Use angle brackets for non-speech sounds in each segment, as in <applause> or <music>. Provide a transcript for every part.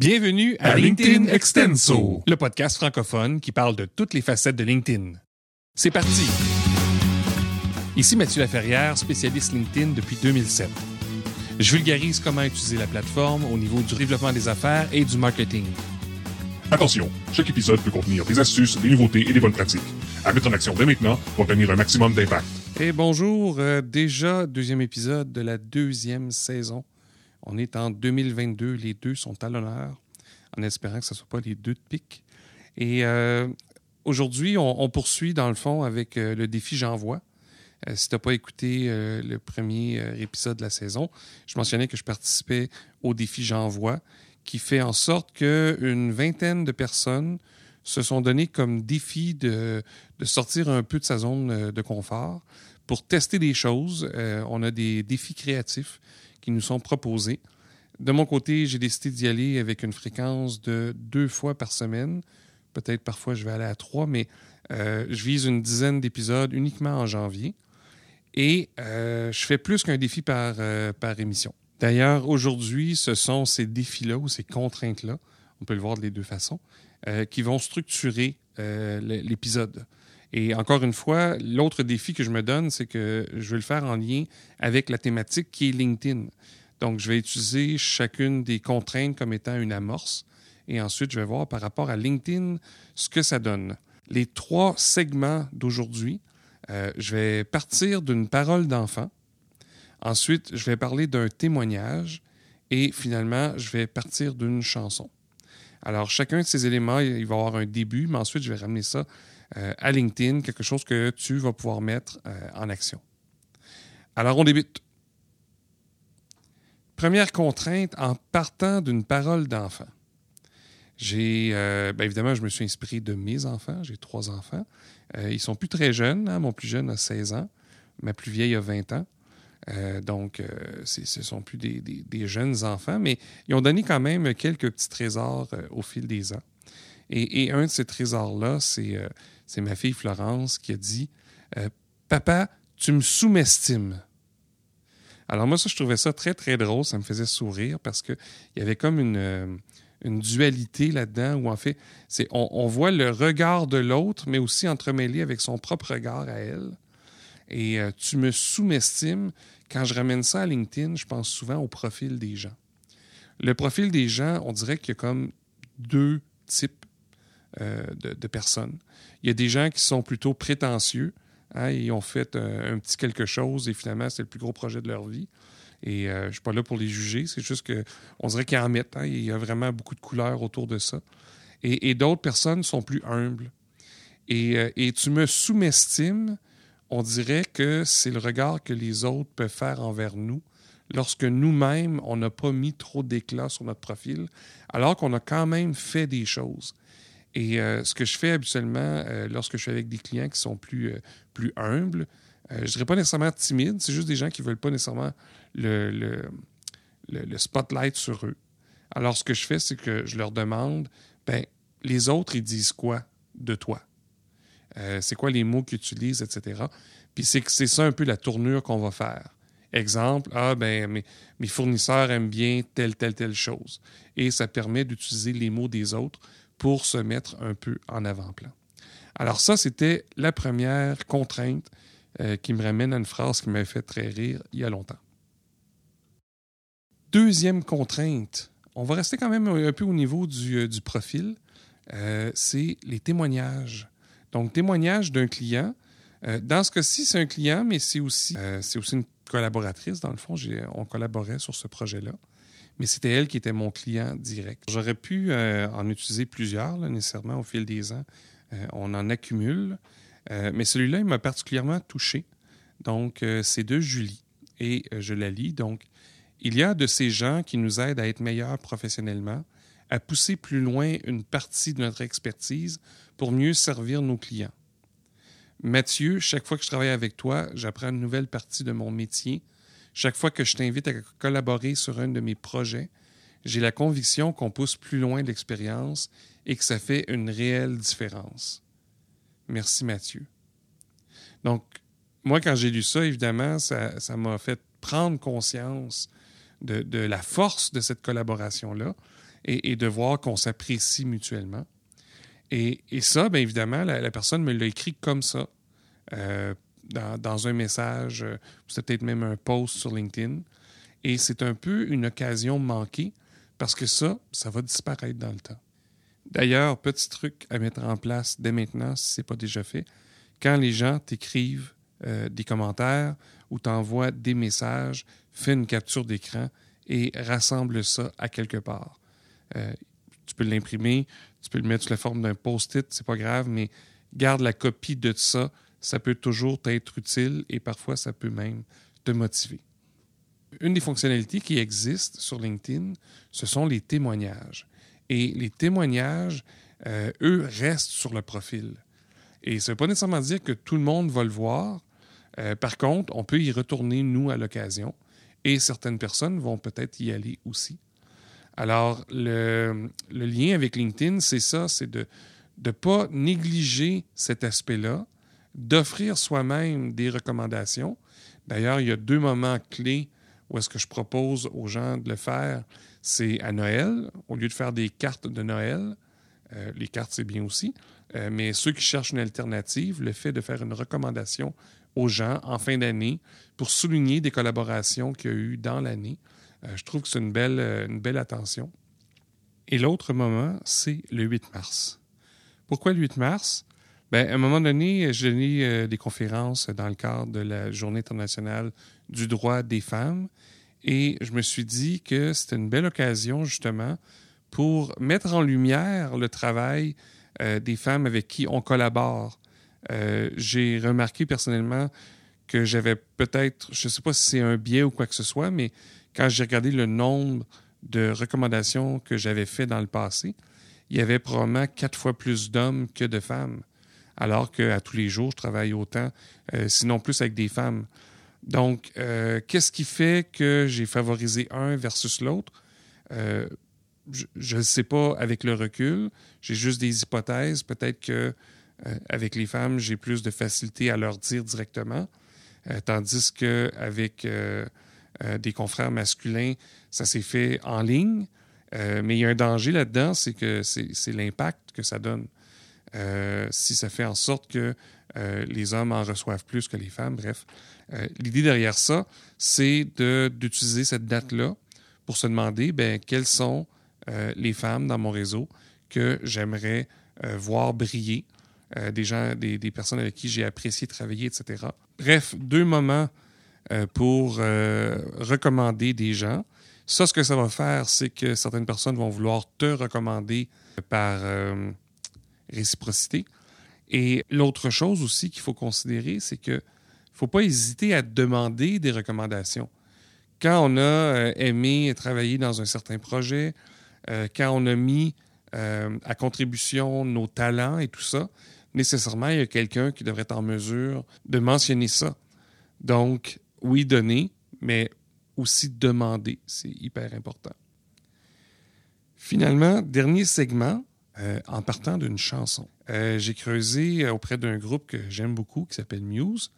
Bienvenue à, À LinkedIn Extenso. le podcast francophone qui parle de toutes les facettes de LinkedIn. C'est parti! Ici Mathieu Laferrière, spécialiste LinkedIn depuis 2007. Je vulgarise comment utiliser la plateforme au niveau du développement des affaires et du marketing. Attention, chaque épisode peut contenir des astuces, des nouveautés et des bonnes pratiques. À mettre en action dès maintenant pour obtenir un maximum d'impact. Et bonjour, euh, déjà deuxième épisode de la deuxième saison. On est en 2022, les deux sont à l'honneur, en espérant que ce ne soit pas les deux de pique. Et euh, aujourd'hui, on, poursuit dans le fond avec euh, le défi J'envoie. Euh, si tu n'as pas écouté le premier épisode de la saison, je mentionnais que je participais au défi J'envoie, qui fait en sorte qu'une vingtaine de personnes se sont données comme défi de, sortir un peu de sa zone de confort pour tester des choses. On a des défis créatifs qui nous sont proposés. De mon côté, j'ai décidé d'y aller avec une fréquence de deux fois par semaine. Peut-être parfois je vais aller à trois, mais euh, je vise une dizaine d'épisodes uniquement en janvier. Et euh, je fais plus qu'un défi par, euh, par émission. D'ailleurs, aujourd'hui, ce sont ces défis-là ou ces contraintes-là, on peut le voir de les deux façons, qui vont structurer l'épisode. Et encore une fois, l'autre défi que je me donne, c'est que je veux le faire en lien avec la thématique qui est LinkedIn. Donc, je vais utiliser chacune des contraintes comme étant une amorce. Et ensuite, je vais voir par rapport à LinkedIn ce que ça donne. Les trois segments d'aujourd'hui, euh, je vais partir d'une parole d'enfant. Ensuite, je vais parler d'un témoignage. Et finalement, je vais partir d'une chanson. Alors, chacun de ces éléments, il va avoir un début, mais ensuite, je vais ramener ça à LinkedIn, quelque chose que tu vas pouvoir mettre euh, en action. Alors, on débute. Première contrainte en partant d'une parole d'enfant. J'ai, euh, bien évidemment, je me suis inspiré de mes enfants. J'ai trois enfants. Euh, ils sont plus très jeunes. hein. Mon plus jeune a 16 ans. Ma plus vieille a 20 ans. Euh, donc, euh, c'est- ce sont plus des, jeunes enfants, mais ils ont donné quand même quelques petits trésors euh, au fil des ans. Et, un de ces trésors-là, c'est euh, c'est ma fille Florence qui a dit euh, Papa, tu me sous-estimes. Alors, moi, ça, je trouvais ça très, très drôle. Ça me faisait sourire parce qu'il y avait comme une, euh, une dualité là-dedans où, en fait, on, on voit le regard de l'autre, mais aussi entremêlé avec son propre regard à elle. Et tu me sous-estimes. Quand je ramène ça à LinkedIn, je pense souvent au profil des gens. Le profil des gens, on dirait qu'il y a comme deux types euh, de, personnes. Il y a des gens qui sont plutôt prétentieux. hein, ils ont fait euh, un petit quelque chose et finalement, c'est le plus gros projet de leur vie. Et euh, je ne suis pas là pour les juger. C'est juste qu'on dirait qu'ils en mettent. hein, il y a vraiment beaucoup de couleurs autour de ça. Et, d'autres personnes sont plus humbles. Et, et tu me sous-estimes, on dirait que c'est le regard que les autres peuvent faire envers nous lorsque nous-mêmes, on n'a pas mis trop d'éclat sur notre profil, alors qu'on a quand même fait des choses. Et euh, ce que je fais habituellement euh, lorsque je suis avec des clients qui sont plus, euh, plus humbles, je dirais pas nécessairement timides, c'est juste des gens qui veulent pas nécessairement le, le, le- spotlight sur eux. Alors, ce que je fais, c'est que je leur demande, ben, les autres, ils disent quoi de toi? C'est quoi les mots qu'ils utilisent, etc. Puis c'est ça un peu la tournure qu'on va faire. Exemple, ah ben mes, mes fournisseurs aiment bien telle, telle, telle chose. Et ça permet d'utiliser les mots des autres pour se mettre un peu en avant-plan. Alors ça, c'était la première contrainte euh, qui me ramène à une phrase qui m'avait fait très rire il y a longtemps. Deuxième contrainte, on va rester quand même un peu au niveau du, euh, profil, euh, c'est les témoignages. Donc, témoignage d'un client. Dans ce cas-ci, c'est un client, mais c'est aussi, une collaboratrice. Dans le fond, on collaborait sur ce projet-là. Mais c'était elle qui était mon client direct. J'aurais pu euh, en utiliser plusieurs, nécessairement, au fil des ans. Euh, on en accumule. Euh, mais celui-là, il m'a particulièrement touché. Donc, c'est de Julie. Et je la lis. Donc, il y a de ces gens qui nous aident à être meilleurs professionnellement, à pousser plus loin une partie de notre expertise pour mieux servir nos clients. Mathieu, chaque fois que je travaille avec toi, j'apprends une nouvelle partie de mon métier. Chaque fois que je t'invite à collaborer sur un de mes projets, j'ai la conviction qu'on pousse plus loin l'expérience et que ça fait une réelle différence. Merci Mathieu. Donc, moi, quand j'ai lu ça, évidemment, ça ça m'a fait prendre conscience de, de la force de cette collaboration-là. et, de voir qu'on s'apprécie mutuellement. Et, ça, bien évidemment, la, personne me l'a écrit comme ça, euh, dans, un message, c'est peut-être même un post sur LinkedIn. Et c'est un peu une occasion manquée parce que ça, ça va disparaître dans le temps. D'ailleurs, petit truc à mettre en place dès maintenant, si ce n'est pas déjà fait, quand les gens t'écrivent euh, des commentaires ou t'envoient des messages, fais une capture d'écran et rassemble ça à quelque part. Euh, tu peux l'imprimer, tu peux le mettre sous la forme d'un post-it, c'est pas grave, mais garde la copie de ça. Ça peut toujours t'être utile et parfois ça peut même te motiver. Une des fonctionnalités qui existent sur LinkedIn, ce sont les témoignages. Et les témoignages, euh, eux, restent sur le profil. Et ça ne veut pas nécessairement dire que tout le monde va le voir. Euh, par contre, on peut y retourner, nous, à l'occasion. Et certaines personnes vont peut-être y aller aussi. Alors, le, lien avec LinkedIn, c'est ça, c'est de ne pas négliger cet aspect-là, d'offrir soi-même des recommandations. D'ailleurs, il y a deux moments clés où est-ce que je propose aux gens de le faire. C'est à Noël, au lieu de faire des cartes de Noël. Euh, les cartes, c'est bien aussi. Euh, mais ceux qui cherchent une alternative, le fait de faire une recommandation aux gens en fin d'année pour souligner des collaborations qu'il y a eu dans l'année, euh, je trouve que c'est une belle, une belle attention. Et l'autre moment, c'est le 8 mars. Pourquoi le 8 mars? Bien, à un moment donné, j'ai donné des conférences dans le cadre de la Journée internationale du droit des femmes et je me suis dit que c'était une belle occasion, justement, pour mettre en lumière le travail euh, des femmes avec qui on collabore. Euh, j'ai remarqué personnellement que j'avais peut-être, je ne sais pas si c'est un biais ou quoi que ce soit, mais quand j'ai regardé le nombre de recommandations que j'avais fait dans le passé, il y avait probablement quatre fois plus d'hommes que de femmes, alors qu'à tous les jours, je travaille autant, euh, sinon plus avec des femmes. Donc, qu'est-ce qui fait que j'ai favorisé un versus l'autre? je ne sais pas avec le recul. J'ai juste des hypothèses. Peut-être que euh, avec les femmes, j'ai plus de facilité à leur dire directement, euh, tandis qu'avec euh, des confrères masculins, ça s'est fait en ligne. mais il y a un danger là-dedans, c'est que c'est l'impact que ça donne. Si ça fait en sorte que les hommes en reçoivent plus que les femmes, bref. L'idée derrière ça, c'est d'utiliser cette date-là pour se demander ben, quels sont euh, les femmes dans mon réseau que j'aimerais euh, voir briller, euh, des gens, des, personnes avec qui j'ai apprécié travailler, etc. Bref, deux moments pour recommander des gens. Ça, ce que ça va faire, c'est que certaines personnes vont vouloir te recommander par réciprocité. Et l'autre chose aussi qu'il faut considérer, c'est que faut pas hésiter à demander des recommandations. Quand on a aimé travailler dans un certain projet, euh, quand on a mis euh, à contribution nos talents et tout ça, nécessairement, il y a quelqu'un qui devrait être en mesure de mentionner ça. Donc, oui, donner, mais aussi demander. C'est hyper important. Finalement, dernier segment, euh, en partant d'une chanson. j'ai creusé auprès d'un groupe que j'aime beaucoup qui s'appelle Muse.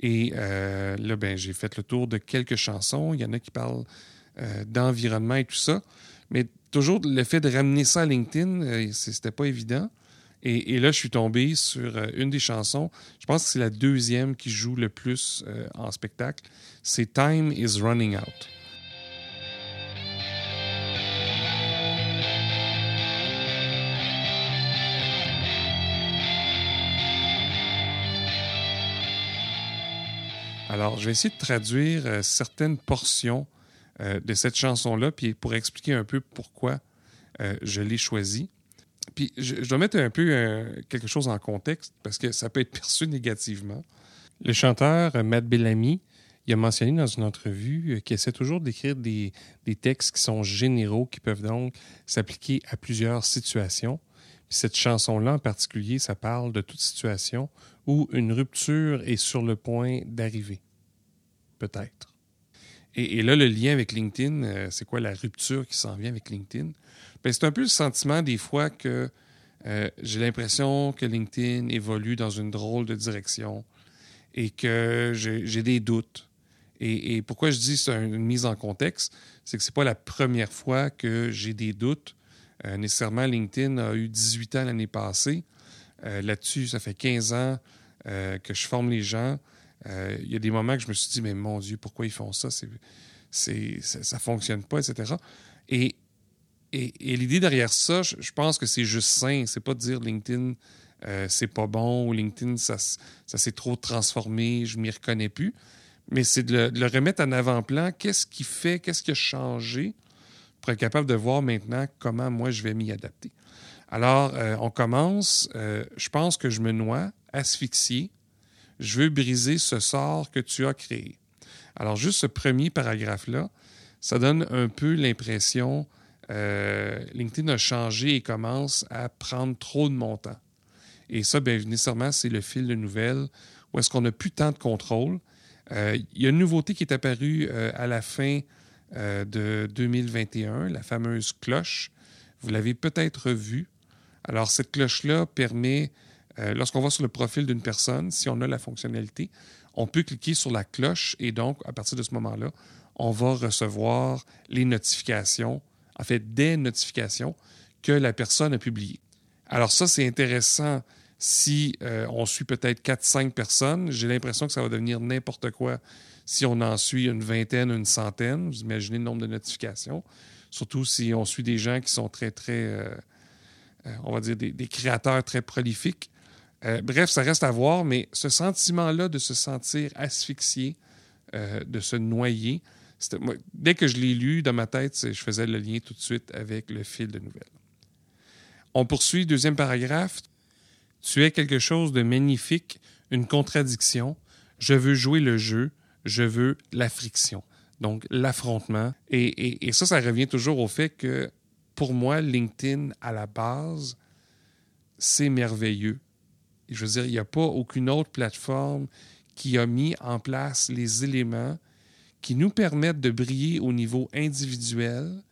Et là, ben, j'ai fait le tour de quelques chansons. Il y en a qui parlent d'environnement et tout ça. Mais toujours le fait de ramener ça à LinkedIn, euh, c'était pas évident. Et, là, je suis tombé sur euh, une des chansons. Je pense que c'est la deuxième qui joue le plus euh, en spectacle. C'est Time is Running Out. Alors, je vais essayer de traduire certaines portions euh, de cette chanson-là, puis pour expliquer un peu pourquoi euh, je l'ai choisie. Puis je, dois mettre un peu euh, quelque chose en contexte parce que ça peut être <laughs> perçu négativement. Le chanteur Matt Bellamy, il a mentionné dans une entrevue qu'il essaie toujours d'écrire des, des, textes qui sont généraux, qui peuvent donc s'appliquer à plusieurs situations. Cette chanson-là en particulier, ça parle de toute situation où une rupture est sur le point d'arriver. Peut-être. Et, là, le lien avec LinkedIn, euh, c'est quoi la rupture qui s'en vient avec LinkedIn? Ben, c'est un peu le sentiment des fois que euh, j'ai l'impression que LinkedIn évolue dans une drôle de direction et que j'ai des doutes Et, pourquoi je dis c'est une mise en contexte, c'est que c'est pas la première fois que j'ai des doutes. Euh, nécessairement, LinkedIn a eu 18 ans l'année passée. Euh, là-dessus, ça fait 15 ans euh, que je forme les gens. Il y a des moments que je me suis dit, mais mon Dieu, pourquoi ils font ça? Ça ne fonctionne pas, etc. Et, l'idée derrière ça, je, pense que c'est juste sain. C'est pas de dire LinkedIn, c'est pas bon ou LinkedIn, ça, s'est trop transformé, je m'y reconnais plus mais c'est de, le, remettre en avant-plan. Qu'est-ce qui fait, qu'est-ce qui a changé pour être capable de voir maintenant comment moi je vais m'y adapter. Alors, euh, on commence. Euh, je pense que je me noie, asphyxié. Je veux briser ce sort que tu as créé. Alors, juste ce premier paragraphe-là, ça donne un peu l'impression euh, LinkedIn a changé et commence à prendre trop de mon temps. Et ça, bien nécessairement, c'est le fil de nouvelles où est-ce qu'on n'a plus tant de contrôle. Euh, il y a une nouveauté qui est apparue à la fin euh, de 2021, la fameuse cloche. Vous l'avez peut-être vue. Alors, cette cloche-là permet, lorsqu'on va sur le profil d'une personne, si on a la fonctionnalité, on peut cliquer sur la cloche et donc, à partir de ce moment-là, on va recevoir les notifications, en fait, des notifications que la personne a publiées. Alors ça, c'est intéressant si euh, on suit peut-être 4-5 personnes, j'ai l'impression que ça va devenir n'importe quoi si on en suit une vingtaine, une centaine. Vous imaginez le nombre de notifications. Surtout si on suit des gens qui sont très, très, euh, euh, on va dire, des, créateurs très prolifiques. bref, ça reste à voir, mais ce sentiment-là de se sentir asphyxié, de se noyer, dès que je l'ai lu dans ma tête, je faisais le lien tout de suite avec le fil de nouvelles. On poursuit, deuxième paragraphe. Tu es quelque chose de magnifique, une contradiction. Je veux jouer le jeu, je veux la friction. Donc, l'affrontement. Et, ça, ça revient toujours au fait que, pour moi, LinkedIn, à la base, c'est merveilleux. Je veux dire, il n'y a pas aucune autre plateforme qui a mis en place les éléments qui nous permettent de briller au niveau individuel,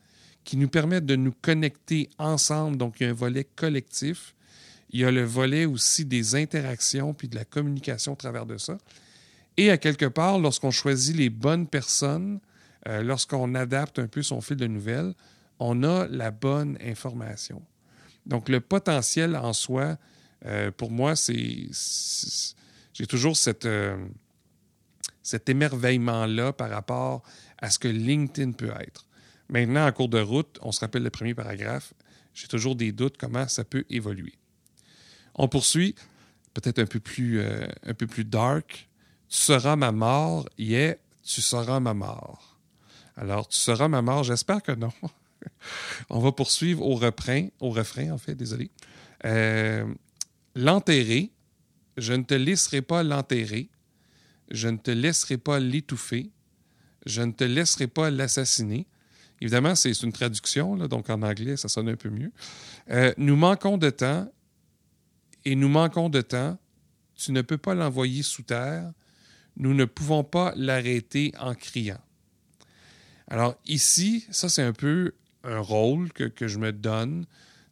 qui nous permettent de nous connecter ensemble, donc il y a un volet collectif, il y a le volet aussi des interactions puis de la communication au travers de ça. Et à quelque part, lorsqu'on choisit les bonnes personnes, euh, lorsqu'on adapte un peu son fil de nouvelles, on a la bonne information. Donc, le potentiel en soi, euh, pour moi, c'est. J'ai toujours euh, cet émerveillement-là par rapport à ce que LinkedIn peut être. Maintenant, en cours de route, on se rappelle le premier paragraphe, j'ai toujours des doutes comment ça peut évoluer. On poursuit, peut-être un peu un peu plus dark. Tu seras ma mort, yeah, tu seras ma mort. Alors, tu seras ma mort, j'espère que non. <laughs> On va poursuivre au refrain, au refrain en fait, désolé. Euh, l'enterrer, je ne te laisserai pas l'enterrer, je ne te laisserai pas l'étouffer, je ne te laisserai pas l'assassiner. Évidemment, c'est une traduction, donc en anglais, ça sonne un peu mieux. Euh, nous manquons de temps et nous manquons de temps. Tu ne peux pas l'envoyer sous terre. Nous ne pouvons pas l'arrêter en criant. Alors ici, ça c'est un peu un rôle que, je me donne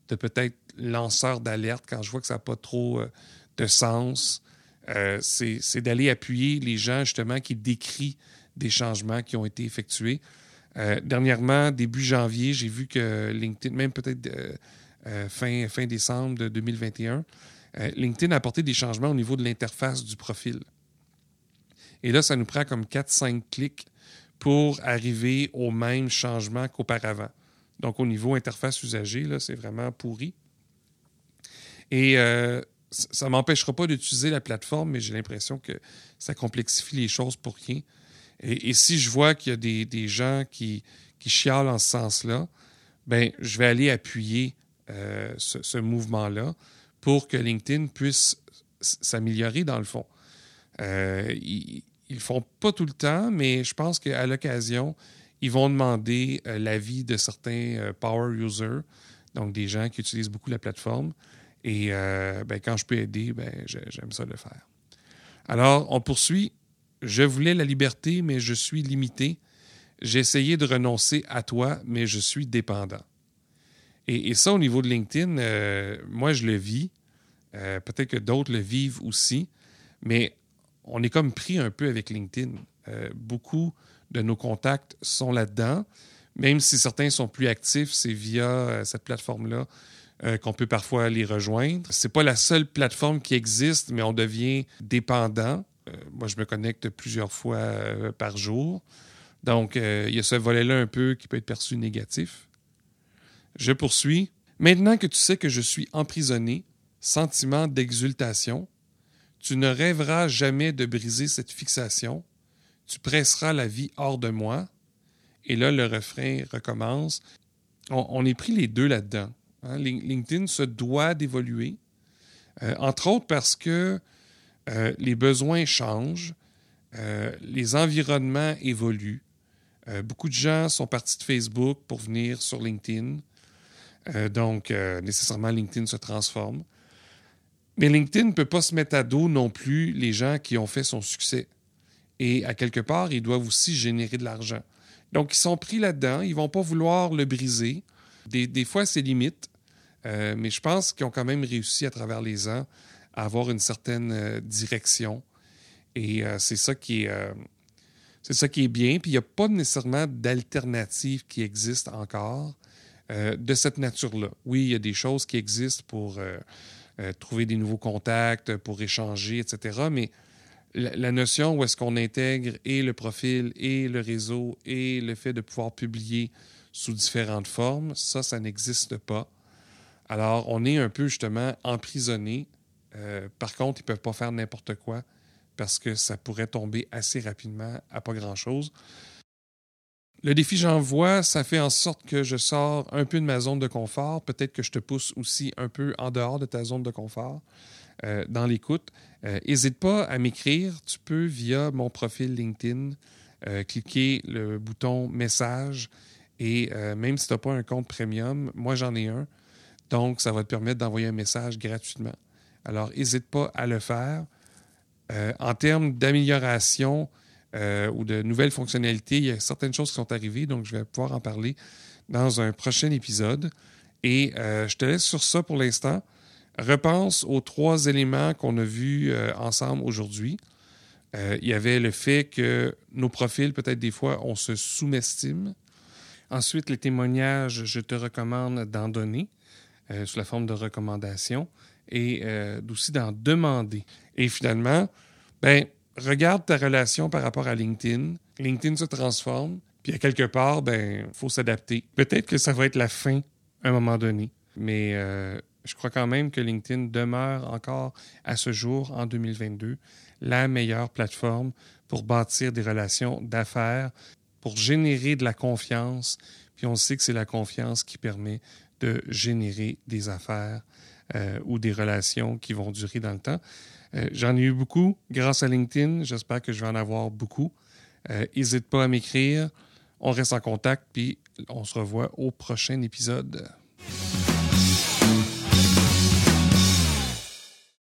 de peut-être lanceur d'alerte quand je vois que ça n'a pas trop euh, de sens. Euh, c'est d'aller appuyer les gens justement qui décrivent des changements qui ont été effectués. Euh, dernièrement, début janvier, j'ai vu que LinkedIn, même peut-être fin, fin décembre de 2021, euh, LinkedIn a apporté des changements au niveau de l'interface du profil. Et là, ça nous prend comme 4-5 clics pour arriver au même changement qu'auparavant. Donc, au niveau interface usagée, c'est vraiment pourri. Et euh, ça ne m'empêchera pas d'utiliser la plateforme, mais j'ai l'impression que ça complexifie les choses pour rien. Et, si je vois qu'il y a des, gens qui, qui chialent en ce sens-là, ben, je vais aller appuyer euh, ce mouvement-là pour que LinkedIn puisse s'améliorer dans le fond. Euh, ils le font pas tout le temps, mais je pense qu'à l'occasion, ils vont demander euh, l'avis de certains euh, power users, donc des gens qui utilisent beaucoup la plateforme. Et ben, quand je peux aider, ben, j'aime ça le faire. Alors, on poursuit. Je voulais la liberté, mais je suis limité. J'ai essayé de renoncer à toi, mais je suis dépendant. Et, ça, au niveau de LinkedIn, euh, moi, je le vis. Euh, peut-être que d'autres le vivent aussi. Mais on est comme pris un peu avec LinkedIn. beaucoup de nos contacts sont là-dedans. Même si certains sont plus actifs, c'est via cette plateforme-là qu'on peut parfois les rejoindre. C'est pas la seule plateforme qui existe, mais on devient dépendant. moi, je me connecte plusieurs fois par jour. Donc, il y a ce volet-là un peu qui peut être perçu négatif. Je poursuis. Maintenant que tu sais que je suis emprisonné, sentiment d'exultation, tu ne rêveras jamais de briser cette fixation, tu presseras la vie hors de moi. Et là, le refrain recommence. On, est pris les deux là-dedans. Hein. LinkedIn se doit d'évoluer, euh, entre autres parce que euh, les besoins changent, euh, les environnements évoluent. beaucoup de gens sont partis de Facebook pour venir sur LinkedIn. donc, nécessairement, LinkedIn se transforme. Mais LinkedIn ne peut pas se mettre à dos non plus les gens qui ont fait son succès. Et à quelque part, ils doivent aussi générer de l'argent. Donc, ils sont pris là-dedans. Ils ne vont pas vouloir le briser. Des, fois, c'est limite. Euh, mais je pense qu'ils ont quand même réussi à travers les ans à avoir une certaine euh, direction. Et euh, c'est ça qui est. c'est ça qui est bien. Puis il n'y a pas nécessairement d'alternative qui existe encore de cette nature-là. Oui, il y a des choses qui existent pour euh, trouver des nouveaux contacts pour échanger, etc. Mais la, notion où est-ce qu'on intègre et le profil et le réseau et le fait de pouvoir publier sous différentes formes, ça, ça n'existe pas. Alors, on est un peu justement emprisonné. Euh, par contre, ils ne peuvent pas faire n'importe quoi parce que ça pourrait tomber assez rapidement à pas grand-chose. Le défi j'envoie, ça fait en sorte que je sors un peu de ma zone de confort. Peut-être que je te pousse aussi un peu en dehors de ta zone de confort euh, dans l'écoute. N'hésite euh, pas à m'écrire. Tu peux, via mon profil LinkedIn, euh, cliquer le bouton message. Et même si tu n'as pas un compte premium, moi j'en ai un. Donc, ça va te permettre d'envoyer un message gratuitement. Alors, n'hésite pas à le faire. en termes d'amélioration, euh, ou de nouvelles fonctionnalités. Il y a certaines choses qui sont arrivées, donc je vais pouvoir en parler dans un prochain épisode. Et euh, je te laisse sur ça pour l'instant. Repense aux trois éléments qu'on a vus euh, ensemble aujourd'hui. il y avait le fait que nos profils, peut-être des fois, on se sous-estime. Ensuite, les témoignages, je te recommande d'en donner sous la forme de recommandation et aussi d'en demander. Et finalement, ben, regarde ta relation par rapport à LinkedIn. LinkedIn se transforme, puis à quelque part, ben, faut s'adapter. Peut-être que ça va être la fin à un moment donné, mais euh, je crois quand même que LinkedIn demeure encore à ce jour, en 2022, la meilleure plateforme pour bâtir des relations d'affaires, pour générer de la confiance. Puis on sait que c'est la confiance qui permet de générer des affaires euh, ou des relations qui vont durer dans le temps. Euh, j'en ai eu beaucoup grâce à LinkedIn. J'espère que je vais en avoir beaucoup. N'hésite pas à m'écrire. On reste en contact, puis on se revoit au prochain épisode.